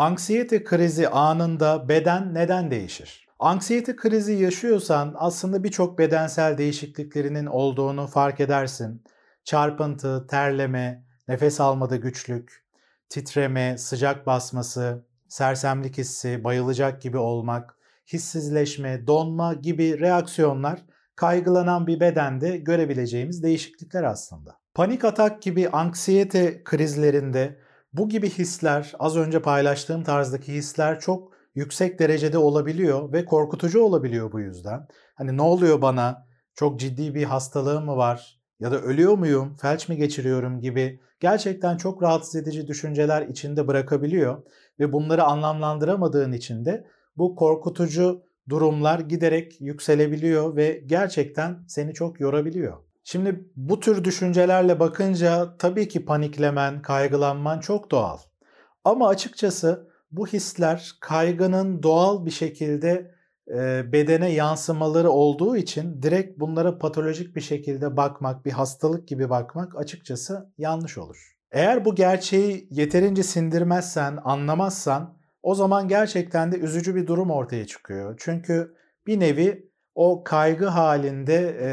Anksiyete krizi anında beden neden değişir? Anksiyete krizi yaşıyorsan aslında birçok bedensel değişikliklerinin olduğunu fark edersin. Çarpıntı, terleme, nefes almada güçlük, titreme, sıcak basması, sersemlik hissi, bayılacak gibi olmak, hissizleşme, donma gibi reaksiyonlar kaygılanan bir bedende görebileceğimiz değişiklikler aslında. Panik atak gibi anksiyete krizlerinde bu gibi hisler, az önce paylaştığım tarzdaki hisler çok yüksek derecede olabiliyor ve korkutucu olabiliyor bu yüzden. Hani ne oluyor bana? Çok ciddi bir hastalığım mı var? Ya da ölüyor muyum? Felç mi geçiriyorum gibi gerçekten çok rahatsız edici düşünceler içinde bırakabiliyor ve bunları anlamlandıramadığın için de bu korkutucu durumlar giderek yükselebiliyor ve gerçekten seni çok yorabiliyor. Şimdi bu tür düşüncelerle bakınca tabii ki paniklemen, kaygılanman çok doğal. Ama açıkçası bu hisler kaygının doğal bir şekilde e, bedene yansımaları olduğu için direkt bunlara patolojik bir şekilde bakmak, bir hastalık gibi bakmak açıkçası yanlış olur. Eğer bu gerçeği yeterince sindirmezsen, anlamazsan o zaman gerçekten de üzücü bir durum ortaya çıkıyor. Çünkü bir nevi o kaygı halinde e,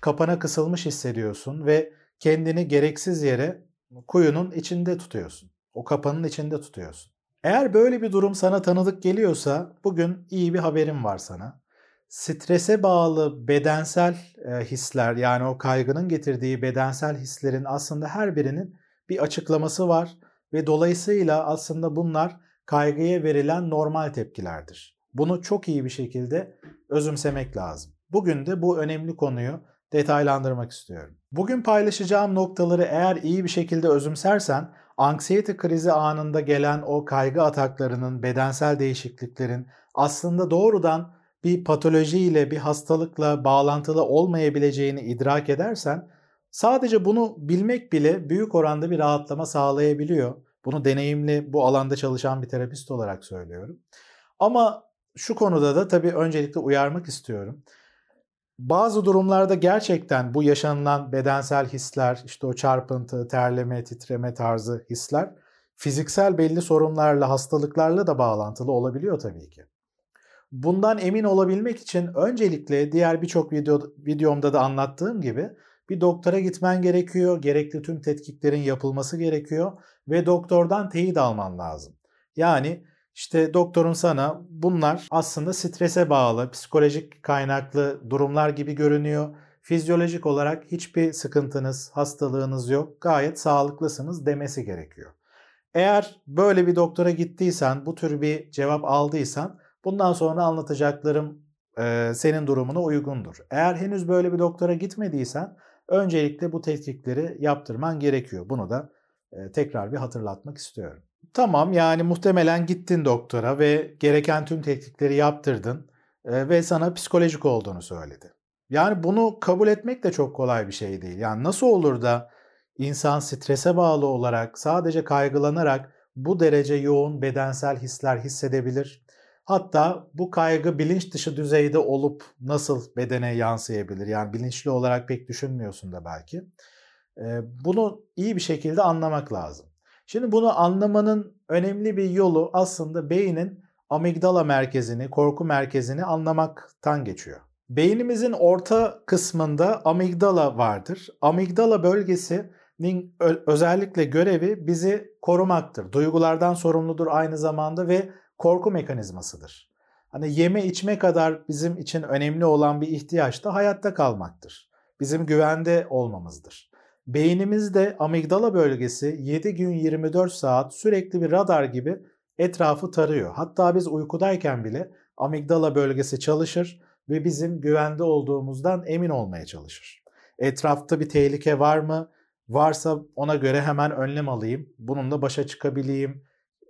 kapana kısılmış hissediyorsun ve kendini gereksiz yere kuyunun içinde tutuyorsun. O kapanın içinde tutuyorsun. Eğer böyle bir durum sana tanıdık geliyorsa bugün iyi bir haberim var sana. Strese bağlı bedensel e, hisler yani o kaygının getirdiği bedensel hislerin aslında her birinin bir açıklaması var ve dolayısıyla aslında bunlar kaygıya verilen normal tepkilerdir. Bunu çok iyi bir şekilde özümsemek lazım. Bugün de bu önemli konuyu detaylandırmak istiyorum. Bugün paylaşacağım noktaları eğer iyi bir şekilde özümsersen, anksiyete krizi anında gelen o kaygı ataklarının, bedensel değişikliklerin aslında doğrudan bir patolojiyle, bir hastalıkla bağlantılı olmayabileceğini idrak edersen, sadece bunu bilmek bile büyük oranda bir rahatlama sağlayabiliyor. Bunu deneyimli, bu alanda çalışan bir terapist olarak söylüyorum. Ama şu konuda da tabii öncelikle uyarmak istiyorum. Bazı durumlarda gerçekten bu yaşanılan bedensel hisler, işte o çarpıntı, terleme, titreme tarzı hisler fiziksel belli sorunlarla, hastalıklarla da bağlantılı olabiliyor tabii ki. Bundan emin olabilmek için öncelikle diğer birçok video, videomda da anlattığım gibi bir doktora gitmen gerekiyor, gerekli tüm tetkiklerin yapılması gerekiyor ve doktordan teyit alman lazım. Yani işte doktorun sana bunlar aslında strese bağlı, psikolojik kaynaklı durumlar gibi görünüyor. Fizyolojik olarak hiçbir sıkıntınız, hastalığınız yok, gayet sağlıklısınız demesi gerekiyor. Eğer böyle bir doktora gittiysen, bu tür bir cevap aldıysan bundan sonra anlatacaklarım e, senin durumuna uygundur. Eğer henüz böyle bir doktora gitmediysen öncelikle bu tetkikleri yaptırman gerekiyor. Bunu da e, tekrar bir hatırlatmak istiyorum. Tamam yani muhtemelen gittin doktora ve gereken tüm tetkikleri yaptırdın ve sana psikolojik olduğunu söyledi. Yani bunu kabul etmek de çok kolay bir şey değil. Yani nasıl olur da insan strese bağlı olarak sadece kaygılanarak bu derece yoğun bedensel hisler hissedebilir? Hatta bu kaygı bilinç dışı düzeyde olup nasıl bedene yansıyabilir? Yani bilinçli olarak pek düşünmüyorsun da belki. Bunu iyi bir şekilde anlamak lazım. Şimdi bunu anlamanın önemli bir yolu aslında beynin amigdala merkezini, korku merkezini anlamaktan geçiyor. Beynimizin orta kısmında amigdala vardır. Amigdala bölgesinin özellikle görevi bizi korumaktır. Duygulardan sorumludur aynı zamanda ve korku mekanizmasıdır. Hani yeme içme kadar bizim için önemli olan bir ihtiyaç da hayatta kalmaktır. Bizim güvende olmamızdır. Beynimizde amigdala bölgesi 7 gün 24 saat sürekli bir radar gibi etrafı tarıyor. Hatta biz uykudayken bile amigdala bölgesi çalışır ve bizim güvende olduğumuzdan emin olmaya çalışır. Etrafta bir tehlike var mı? Varsa ona göre hemen önlem alayım, bununla başa çıkabileyim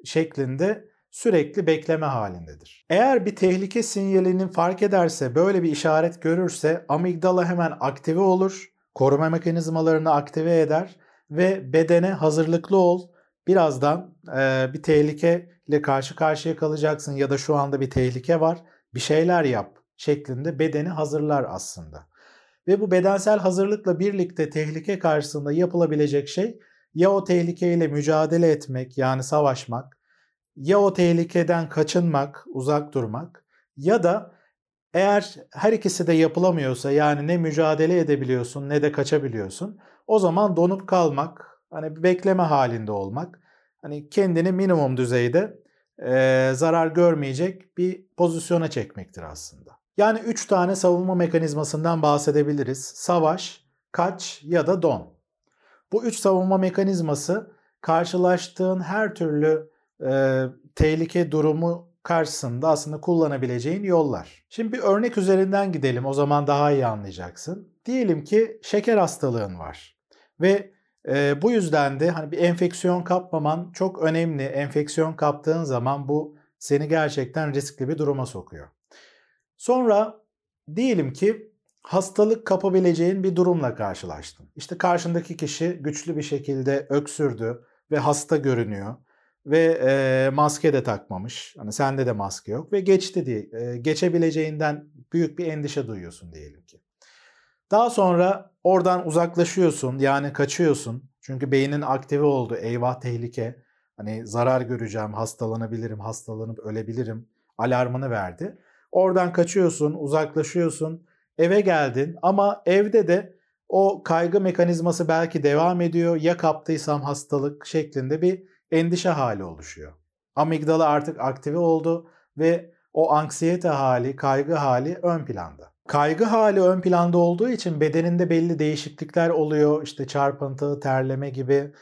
şeklinde sürekli bekleme halindedir. Eğer bir tehlike sinyalini fark ederse, böyle bir işaret görürse amigdala hemen aktive olur koruma mekanizmalarını aktive eder ve bedene hazırlıklı ol. Birazdan e, bir tehlikeyle karşı karşıya kalacaksın ya da şu anda bir tehlike var. Bir şeyler yap şeklinde bedeni hazırlar aslında. Ve bu bedensel hazırlıkla birlikte tehlike karşısında yapılabilecek şey ya o tehlikeyle mücadele etmek yani savaşmak ya o tehlikeden kaçınmak, uzak durmak ya da eğer her ikisi de yapılamıyorsa yani ne mücadele edebiliyorsun ne de kaçabiliyorsun o zaman donup kalmak, hani bekleme halinde olmak, hani kendini minimum düzeyde e, zarar görmeyecek bir pozisyona çekmektir aslında. Yani üç tane savunma mekanizmasından bahsedebiliriz. Savaş, kaç ya da don. Bu üç savunma mekanizması karşılaştığın her türlü e, tehlike durumu karşısında aslında kullanabileceğin yollar. Şimdi bir örnek üzerinden gidelim o zaman daha iyi anlayacaksın. Diyelim ki şeker hastalığın var ve e, bu yüzden de hani bir enfeksiyon kapmaman çok önemli. Enfeksiyon kaptığın zaman bu seni gerçekten riskli bir duruma sokuyor. Sonra diyelim ki hastalık kapabileceğin bir durumla karşılaştın. İşte karşındaki kişi güçlü bir şekilde öksürdü ve hasta görünüyor ve e, maske de takmamış. Hani sende de maske yok ve geçti diye e, geçebileceğinden büyük bir endişe duyuyorsun diyelim ki. Daha sonra oradan uzaklaşıyorsun yani kaçıyorsun. Çünkü beynin aktive oldu. Eyvah tehlike. Hani zarar göreceğim, hastalanabilirim, hastalanıp ölebilirim alarmını verdi. Oradan kaçıyorsun, uzaklaşıyorsun, eve geldin ama evde de o kaygı mekanizması belki devam ediyor. Ya kaptıysam hastalık şeklinde bir endişe hali oluşuyor. Amigdala artık aktive oldu ve o anksiyete hali, kaygı hali ön planda. Kaygı hali ön planda olduğu için bedeninde belli değişiklikler oluyor. İşte çarpıntı, terleme gibi.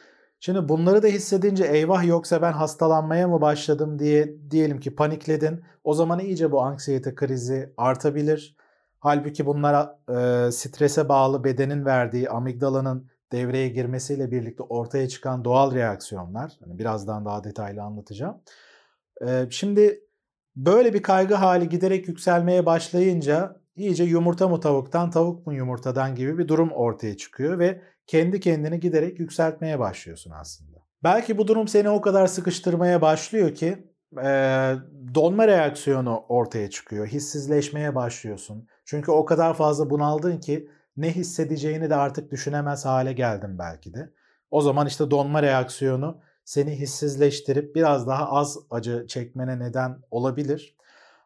Şimdi bunları da hissedince eyvah yoksa ben hastalanmaya mı başladım diye diyelim ki panikledin. O zaman iyice bu anksiyete krizi artabilir. Halbuki bunlara e, strese bağlı bedenin verdiği amigdalanın devreye girmesiyle birlikte ortaya çıkan doğal reaksiyonlar. Hani birazdan daha detaylı anlatacağım. E, şimdi böyle bir kaygı hali giderek yükselmeye başlayınca iyice yumurta mı tavuktan, tavuk mu yumurtadan gibi bir durum ortaya çıkıyor ve kendi kendini giderek yükseltmeye başlıyorsun aslında. Belki bu durum seni o kadar sıkıştırmaya başlıyor ki e, donma reaksiyonu ortaya çıkıyor. Hissizleşmeye başlıyorsun. Çünkü o kadar fazla bunaldın ki ne hissedeceğini de artık düşünemez hale geldin belki de. O zaman işte donma reaksiyonu seni hissizleştirip biraz daha az acı çekmene neden olabilir.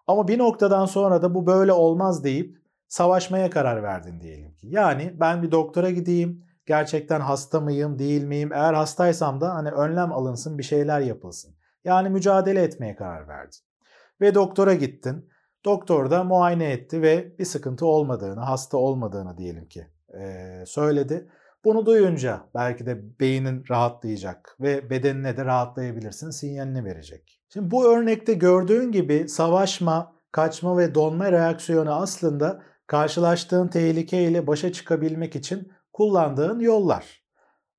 Ama bir noktadan sonra da bu böyle olmaz deyip savaşmaya karar verdin diyelim ki. Yani ben bir doktora gideyim, gerçekten hasta mıyım, değil miyim? Eğer hastaysam da hani önlem alınsın, bir şeyler yapılsın. Yani mücadele etmeye karar verdin. Ve doktora gittin. Doktor da muayene etti ve bir sıkıntı olmadığını, hasta olmadığını diyelim ki söyledi. Bunu duyunca belki de beynin rahatlayacak ve bedenine de rahatlayabilirsin sinyalini verecek. Şimdi bu örnekte gördüğün gibi savaşma, kaçma ve donma reaksiyonu aslında karşılaştığın tehlikeyle başa çıkabilmek için kullandığın yollar.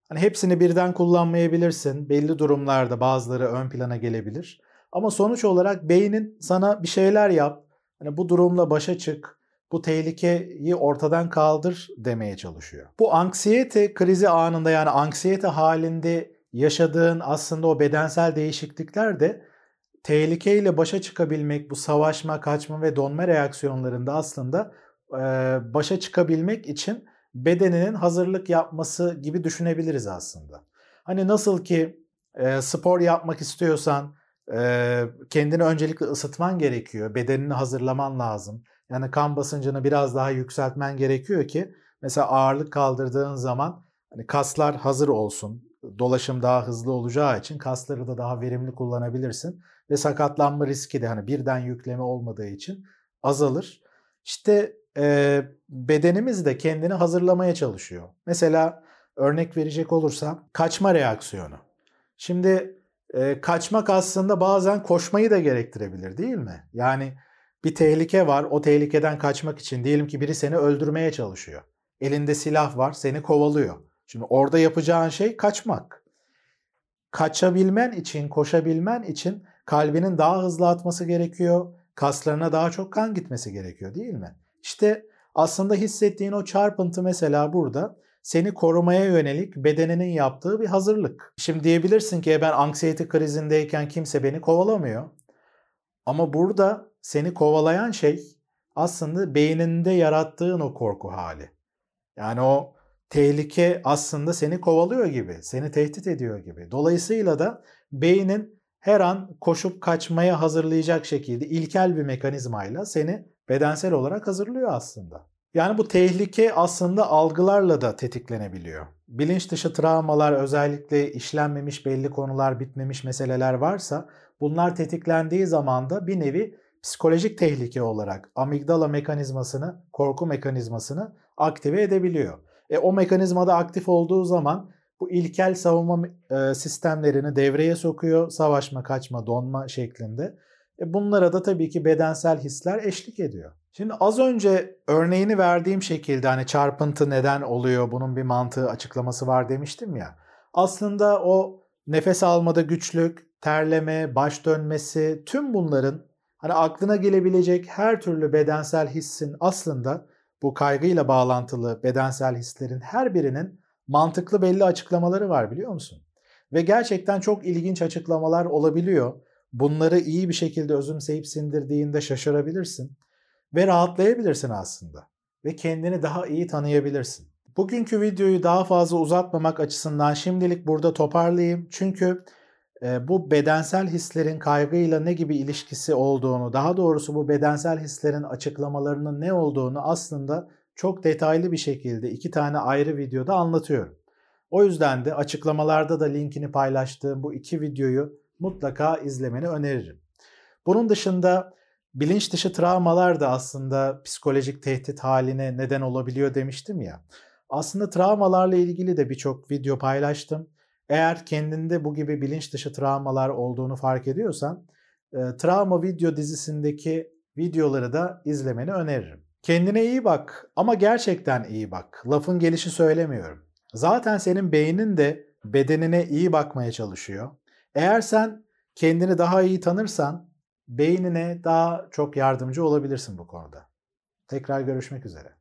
Hani hepsini birden kullanmayabilirsin. Belli durumlarda bazıları ön plana gelebilir. Ama sonuç olarak beynin sana bir şeyler yap, hani bu durumla başa çık, bu tehlikeyi ortadan kaldır demeye çalışıyor. Bu anksiyete krizi anında yani anksiyete halinde yaşadığın aslında o bedensel değişiklikler de tehlikeyle başa çıkabilmek, bu savaşma, kaçma ve donma reaksiyonlarında aslında başa çıkabilmek için bedeninin hazırlık yapması gibi düşünebiliriz aslında. Hani nasıl ki e, spor yapmak istiyorsan e, kendini öncelikle ısıtman gerekiyor. Bedenini hazırlaman lazım. Yani kan basıncını biraz daha yükseltmen gerekiyor ki mesela ağırlık kaldırdığın zaman hani kaslar hazır olsun. Dolaşım daha hızlı olacağı için kasları da daha verimli kullanabilirsin ve sakatlanma riski de hani birden yükleme olmadığı için azalır. İşte e, bedenimiz de kendini hazırlamaya çalışıyor. Mesela örnek verecek olursam kaçma reaksiyonu. Şimdi e, kaçmak aslında bazen koşmayı da gerektirebilir değil mi? Yani bir tehlike var o tehlikeden kaçmak için diyelim ki biri seni öldürmeye çalışıyor. Elinde silah var seni kovalıyor. Şimdi orada yapacağın şey kaçmak. Kaçabilmen için, koşabilmen için kalbinin daha hızlı atması gerekiyor. Kaslarına daha çok kan gitmesi gerekiyor değil mi? İşte aslında hissettiğin o çarpıntı mesela burada seni korumaya yönelik bedeninin yaptığı bir hazırlık. Şimdi diyebilirsin ki e, ben anksiyete krizindeyken kimse beni kovalamıyor. Ama burada seni kovalayan şey aslında beyninde yarattığın o korku hali. Yani o tehlike aslında seni kovalıyor gibi, seni tehdit ediyor gibi. Dolayısıyla da beynin her an koşup kaçmaya hazırlayacak şekilde ilkel bir mekanizmayla seni bedensel olarak hazırlıyor aslında. Yani bu tehlike aslında algılarla da tetiklenebiliyor. Bilinç dışı travmalar özellikle işlenmemiş belli konular, bitmemiş meseleler varsa bunlar tetiklendiği zaman da bir nevi psikolojik tehlike olarak amigdala mekanizmasını, korku mekanizmasını aktive edebiliyor. E, o mekanizmada aktif olduğu zaman bu ilkel savunma e, sistemlerini devreye sokuyor. Savaşma, kaçma, donma şeklinde. E, bunlara da tabii ki bedensel hisler eşlik ediyor. Şimdi az önce örneğini verdiğim şekilde hani çarpıntı neden oluyor, bunun bir mantığı açıklaması var demiştim ya. Aslında o nefes almada güçlük, terleme, baş dönmesi tüm bunların hani aklına gelebilecek her türlü bedensel hissin aslında bu kaygıyla bağlantılı bedensel hislerin her birinin mantıklı belli açıklamaları var biliyor musun? Ve gerçekten çok ilginç açıklamalar olabiliyor. Bunları iyi bir şekilde özümseyip sindirdiğinde şaşırabilirsin ve rahatlayabilirsin aslında ve kendini daha iyi tanıyabilirsin. Bugünkü videoyu daha fazla uzatmamak açısından şimdilik burada toparlayayım. Çünkü e, bu bedensel hislerin kaygıyla ne gibi ilişkisi olduğunu, daha doğrusu bu bedensel hislerin açıklamalarının ne olduğunu aslında çok detaylı bir şekilde iki tane ayrı videoda anlatıyorum. O yüzden de açıklamalarda da linkini paylaştığım bu iki videoyu mutlaka izlemeni öneririm. Bunun dışında bilinç dışı travmalar da aslında psikolojik tehdit haline neden olabiliyor demiştim ya. Aslında travmalarla ilgili de birçok video paylaştım. Eğer kendinde bu gibi bilinç dışı travmalar olduğunu fark ediyorsan, e, travma video dizisindeki videoları da izlemeni öneririm. Kendine iyi bak ama gerçekten iyi bak. Lafın gelişi söylemiyorum. Zaten senin beynin de bedenine iyi bakmaya çalışıyor. Eğer sen kendini daha iyi tanırsan beynine daha çok yardımcı olabilirsin bu konuda. Tekrar görüşmek üzere.